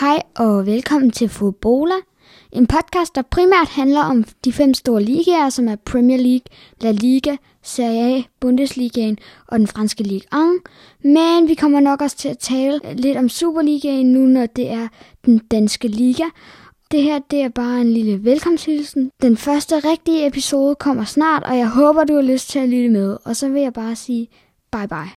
Hej og velkommen til Fodbola, en podcast, der primært handler om de fem store ligaer, som er Premier League, La Liga, Serie A, Bundesligaen og den franske Ligue 1. Men vi kommer nok også til at tale lidt om Superligaen nu, når det er den danske liga. Det her det er bare en lille velkomsthilsen. Den første rigtige episode kommer snart, og jeg håber, du har lyst til at lytte med. Og så vil jeg bare sige bye bye.